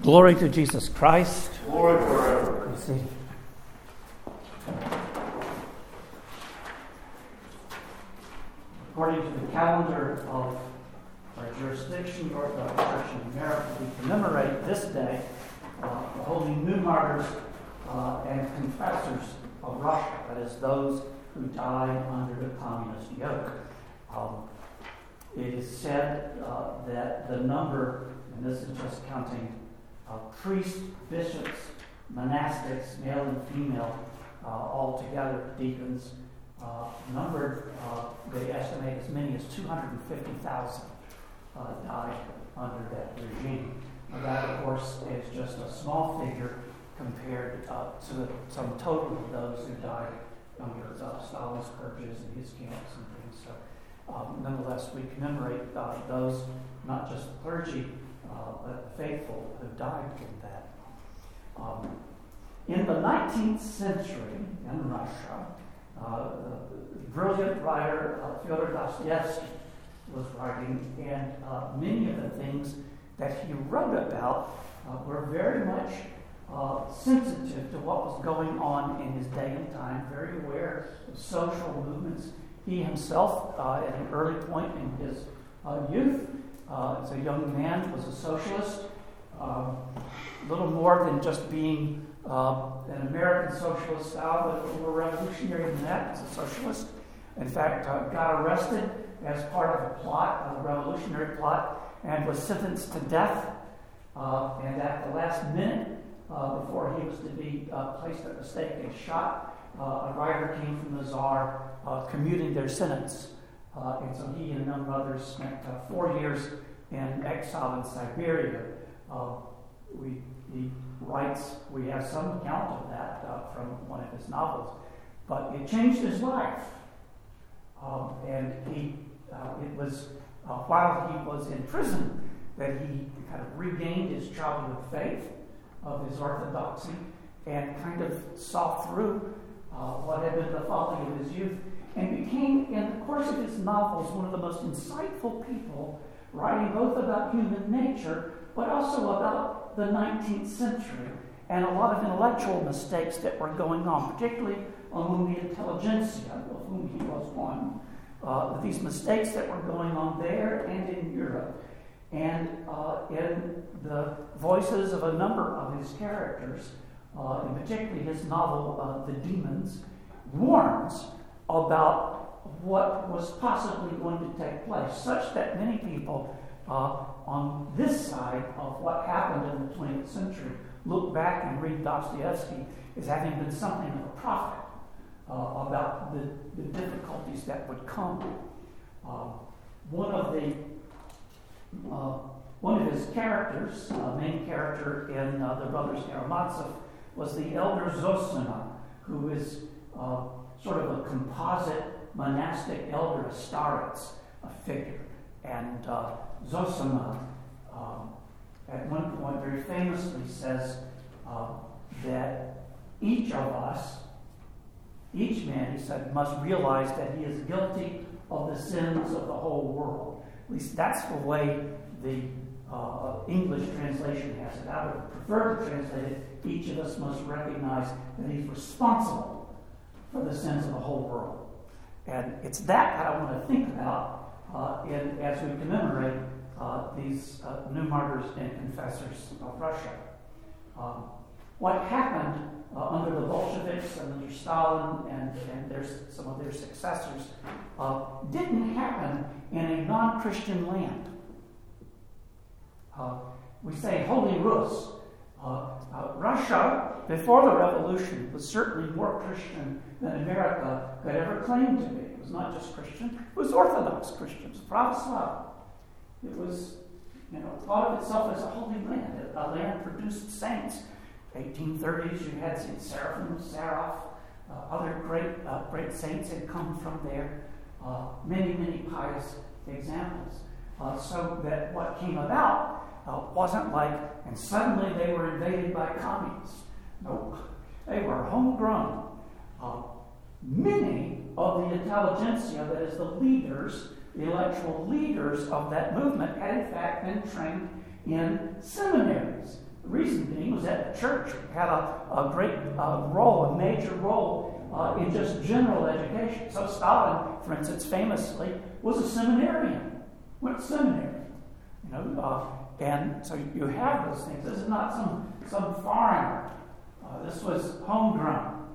Glory to Jesus Christ. Glory forever. According to the calendar of our jurisdiction, Orthodox Church in America, we commemorate this day uh, the holy new martyrs uh, and confessors of Russia, that is, those who died under the communist yoke. Um, it is uh, that the number, and this is just counting uh, priests, bishops, monastics, male and female, uh, all together, deacons, uh, numbered, uh, they estimate as many as 250,000 uh, died under that regime. Now that, of course, is just a small figure compared to the total of those who died under Stalin's purges and his camps and things. So, um, nonetheless, we commemorate those, not just the clergy, uh, but the faithful who died in that. Um, in the 19th century in Russia, uh, the brilliant writer uh, Fyodor Dostoevsky was writing, and uh, many of the things that he wrote about uh, were very much uh, sensitive to what was going on in his day and time, very aware of social movements. He himself, uh, at an early point in his youth, uh, as a young man, was a socialist. Um, little more than just being uh, an American socialist style, but a little more revolutionary than that as a socialist. In fact, uh, got arrested as part of a plot, a revolutionary plot, and was sentenced to death. Uh, and at the last minute, uh, before he was to be uh, placed at the stake and shot, a writer came from the Tsar commuting their sentence. Uh, and so he and a number of others spent uh, four years in exile in Siberia. Uh, we, he writes, we have some account of that uh, from one of his novels, but it changed his life. Um, and he, uh, it was uh, while he was in prison that he kind of regained his childhood faith of his orthodoxy and kind of saw through what had been the folly of his youth and became, in the course of his novels, one of the most insightful people, writing both about human nature but also about the 19th century and a lot of intellectual mistakes that were going on, particularly among the intelligentsia, of whom he was one. Uh, these mistakes that were going on there and in Europe, and uh, in the voices of a number of his characters, uh, and particularly his novel, uh, The Demons, warns about what was possibly going to take place, such that many people uh, on this side of what happened in the 20th century look back and read Dostoevsky as having been something of a prophet uh, about the, the, difficulties that would come. Uh, one of the uh, one of his characters, uh, main character in uh, the Brothers Karamazov, was the elder Zosima, who is sort of a composite monastic elder, a starets, a figure. And uh, Zosima, um, at one point, very famously says uh, that each of us, each man, he said, must realize that he is guilty of the sins of the whole world. At least that's the way the uh, English translation has it. I would prefer to translate it each of us must recognize that he's responsible for the sins of the whole world. And it's that that I want to think about uh, in, as we commemorate uh, these uh, new martyrs and confessors of Russia. Um, what happened uh, under the Bolsheviks and under Stalin and, and their, some of their successors uh, didn't happen in a non Christian land. Uh, we say Holy Rus. Russia, before the revolution, was certainly more Christian than America could ever claim to be. It was not just Christian, it was Orthodox Christians, Pravoslav. It was, you know, thought of itself as a holy land. A land produced saints. 1830s, you had St. Seraphim, Sarov, uh, other great, uh, great saints had come from there. Uh, many, many pious examples. Uh, so that what came about uh, wasn't like, and suddenly they were invaded by communists. No, they were homegrown. Uh, many of the intelligentsia, that is, the leaders, the intellectual leaders of that movement had in fact been trained in seminaries. The reason being was that the church had a, a great uh, role, a major role uh, in just general education. So Stalin, for instance, famously was a seminarian, went to seminary. You know, uh, and so you have those things. This is not some some foreigner. Uh, this was homegrown.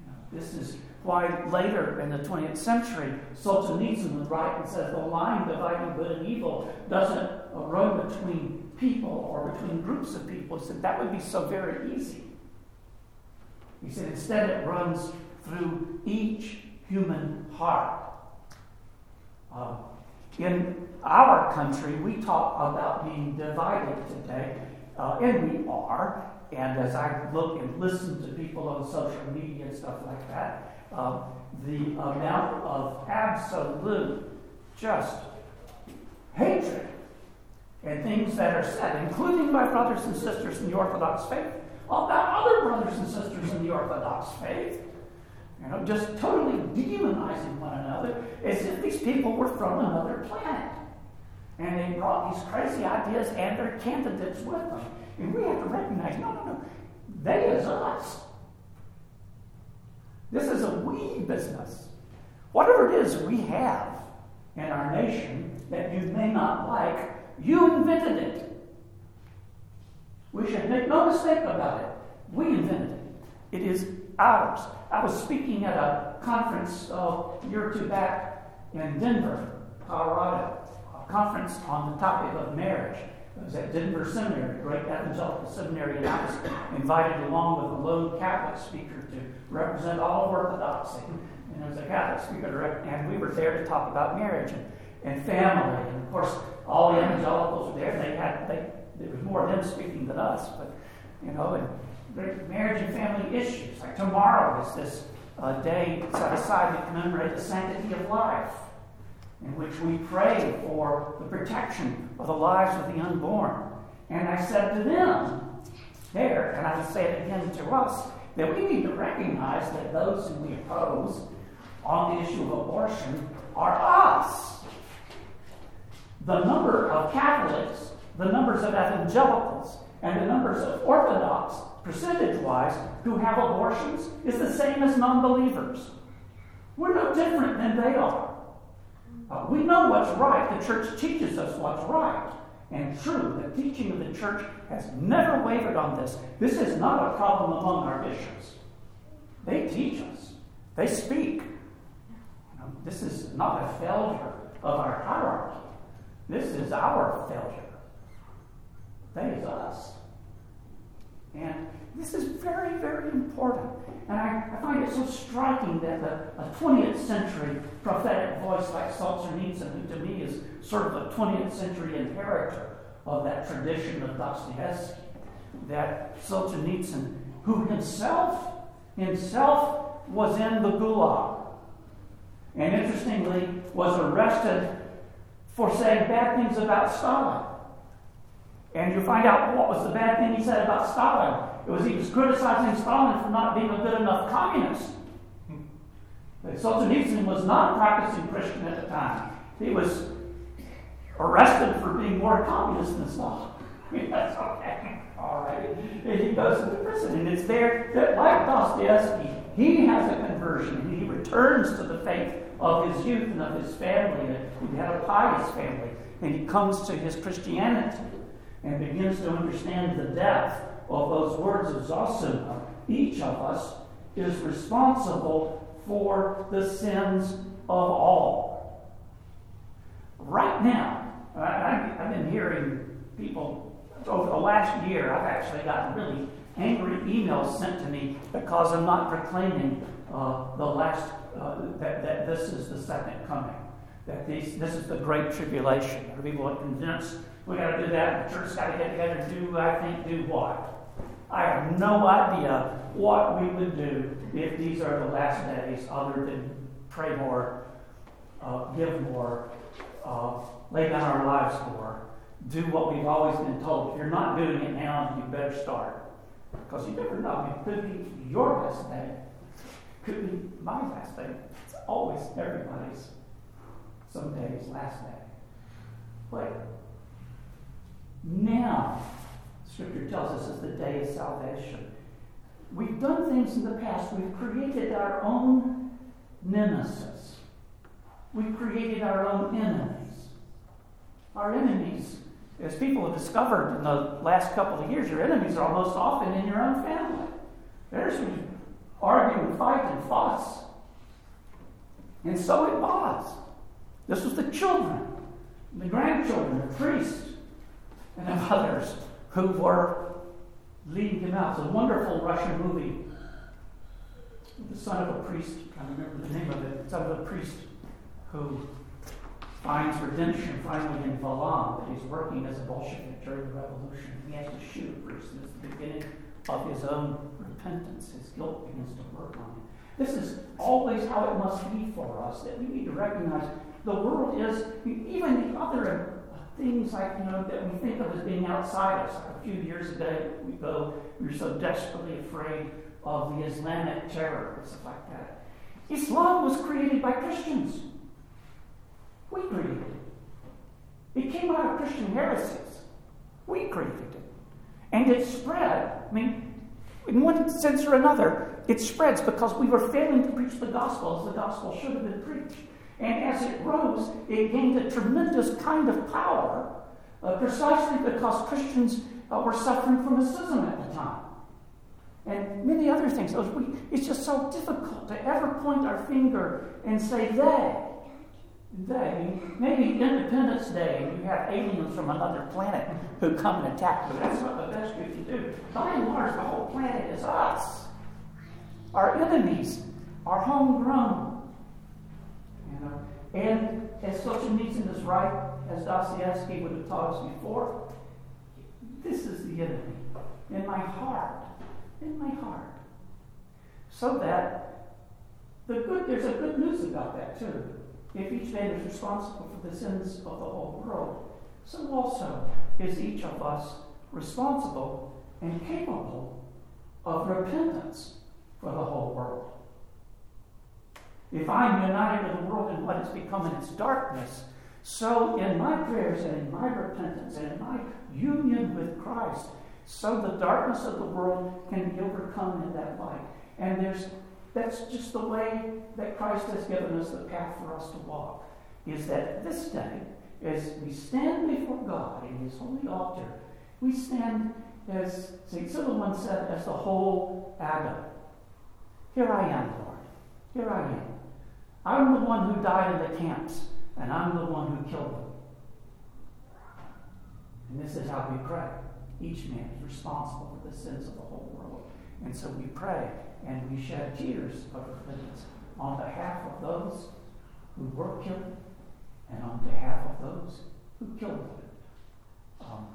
You know, this is why later in the 20th century, Solzhenitsyn would write and says the line dividing good and evil doesn't run between people or between groups of people. He said that would be so very easy. He said instead it runs through each human heart. Uh, in our country, we talk about being divided today, uh, and we are. And as I look and listen to people on social media and stuff like that, uh, the amount of absolute just hatred and things that are said, including by brothers and sisters in the Orthodox faith, about other brothers and sisters in the Orthodox faith. You know, just totally demonizing one another as if these people were from another planet. And they brought these crazy ideas and their candidates with them. And we have to recognize no, no, no. They is us. This is a we business. Whatever it is we have in our nation that you may not like, you invented it. We should make no mistake about it. We invented it. It is ours. I was speaking at a conference uh, a year or two back in Denver, Colorado, a conference on the topic of marriage. It was at Denver Seminary, great evangelical seminary, and I was invited along with a lone Catholic speaker to represent all of Orthodoxy. And there was a Catholic speaker, and we were there to talk about marriage and, and family. And of course, all the evangelicals were there. They had they there was more of them speaking than us, but you know, and marriage and family issues. Like tomorrow is this uh, day set aside to commemorate the sanctity of life, in which we pray for the protection of the lives of the unborn. And I said to them there, and I will say it again to us, that we need to recognize that those who we oppose on the issue of abortion are us. The number of Catholics the numbers of evangelicals and the numbers of Orthodox, percentage wise, who have abortions is the same as non believers. We're no different than they are. Uh, we know what's right. The church teaches us what's right and true. The teaching of the church has never wavered on this. This is not a problem among our bishops. They teach us, they speak. You know, this is not a failure of our hierarchy, this is our failure. That is us. And this is very, very important. And I, I find it so striking that a, a 20th century prophetic voice like Solzhenitsyn, who to me is sort of a 20th century inheritor of that tradition of Dostoevsky, that Solzhenitsyn, who himself, himself was in the Gulag, and interestingly was arrested for saying bad things about Stalin. And you find out what was the bad thing he said about Stalin. It was he was criticizing Stalin for not being a good enough communist. But Solzhenitsyn was not a practicing Christian at the time. He was arrested for being more communist than Stalin. That's okay. All right. And he goes to prison. And it's there that, like Dostoevsky, he has a conversion and he returns to the faith of his youth and of his family. He had a pious family. And he comes to his Christianity and begins to understand the depth of those words of Zosima, each of us is responsible for the sins of all. Right now, I, have been hearing people over the last year, I've actually gotten really angry emails sent to me because I'm not proclaiming uh, the last, uh, that, that this is the second coming, that these, this is the great tribulation. People are convinced we got to do that. The church's got to get together and do, I think, do what? I have no idea what we would do if these are the last days, other than pray more, uh, give more, uh, lay down our lives more, do what we've always been told. If you're not doing it now, you better start. Because you never know. It could be your last day. It could be my last day. It's always everybody's. someday his last day. But now, Scripture tells us is the day of salvation. We've done things in the past. We've created our own nemesis. We've created our own enemies. Our enemies, as people have discovered in the last couple of years, your enemies are almost often in your own family. There's who and fight and fuss. And so it was. This was the children, the grandchildren, the priests, and the others who were leading him out. It's a wonderful Russian movie. The son of a priest, I can't remember the name of it, the son of a priest who finds redemption finally in Valhalla, that he's working as a Bolshevik during the revolution. He has to shoot a priest, and it's the beginning of his own repentance. His guilt begins to work on him. This is always how it must be for us, that we need to recognize the world is, even the other things like, you know, that we think of as being outside us. Like a few years ago, we go, we were so desperately afraid of the Islamic terror and stuff like that. Islam was created by Christians. We created it. It came out of Christian heresies. We created it. And it spread. I mean, in one sense or another, it spreads because we were failing to preach the gospel as the gospel should have been preached. And as it rose, it gained a tremendous kind of power uh, precisely because Christians uh, were suffering from a schism at the time. And many other things. It's just so difficult to ever point our finger and say they. They. Maybe Independence Day, you have aliens from another planet who come and attack, but that's not the best we can do. By and large, the whole planet is us. Our enemies are homegrown you know? And as Solzhenitsyn is right, as Dostoevsky would have taught us before, this is the enemy in my heart, in my heart. So that the good, there's a good news about that too. If each man is responsible for the sins of the whole world, so also is each of us responsible and capable of repentance for the whole world. If I'm united with the world in what has become in its darkness, so in my prayers and in my repentance and in my union with Christ, so the darkness of the world can be overcome in that light. And there's that's just the way that Christ has given us the path for us to walk. Is that this day, as we stand before God in His holy altar, we stand as St. Cyril once said, as the whole Adam. Here I am, Lord. Here I am. I'm the one who died in the camps, and I'm the one who killed them. And this is how we pray. Each man is responsible for the sins of the whole world. And so we pray and we shed tears of repentance on behalf of those who were killed and on behalf of those who killed them. Um,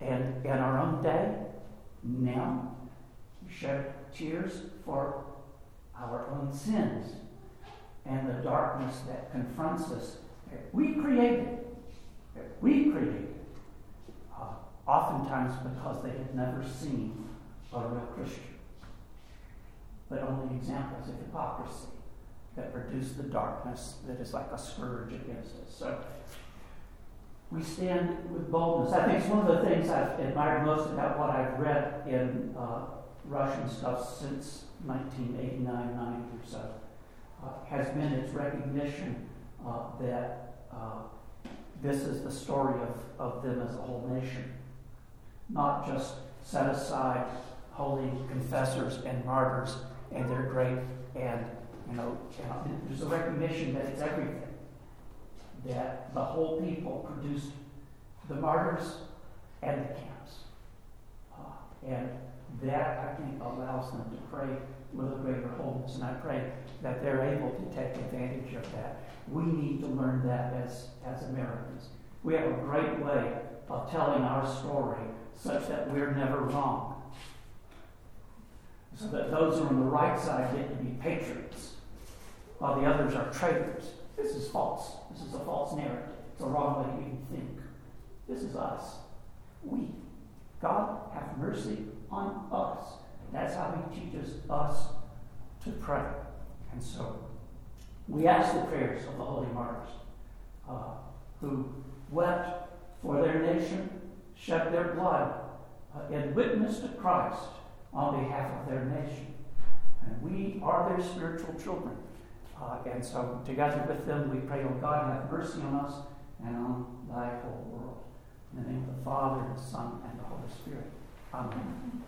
and in our own day, now, we shed tears for our own sins and the darkness that confronts us. That we created, that we created, uh, oftentimes because they had never seen a real Christian, but only examples of hypocrisy that produce the darkness that is like a scourge against us. So we stand with boldness. I think it's one of the things I've admired most about what I've read in uh, Russian stuff since 1989, 90 or so has been its recognition uh, that uh, this is the story of, of them as a whole nation, not just set aside holy confessors and martyrs and they're great and you know there's a recognition that it's everything that the whole people produced the martyrs and the camps. Uh, and that i think allows them to pray a greater wholeness. And I pray that they're able to take advantage of that. We need to learn that as, as Americans. We have a great way of telling our story such that we're never wrong. So that those who are on the right side get to be patriots, while the others are traitors. This is false. This is a false narrative. It's a wrong way to even think. This is us. We. God, have mercy on us. That's how he teaches us to pray. And so we ask the prayers of the holy martyrs uh, who wept for their nation, shed their blood, uh, and witnessed to Christ on behalf of their nation. And we are their spiritual children. Uh, and so, together with them, we pray, oh God, have mercy on us and on thy whole world. In the name of the Father, and the Son, and the Holy Spirit. Amen.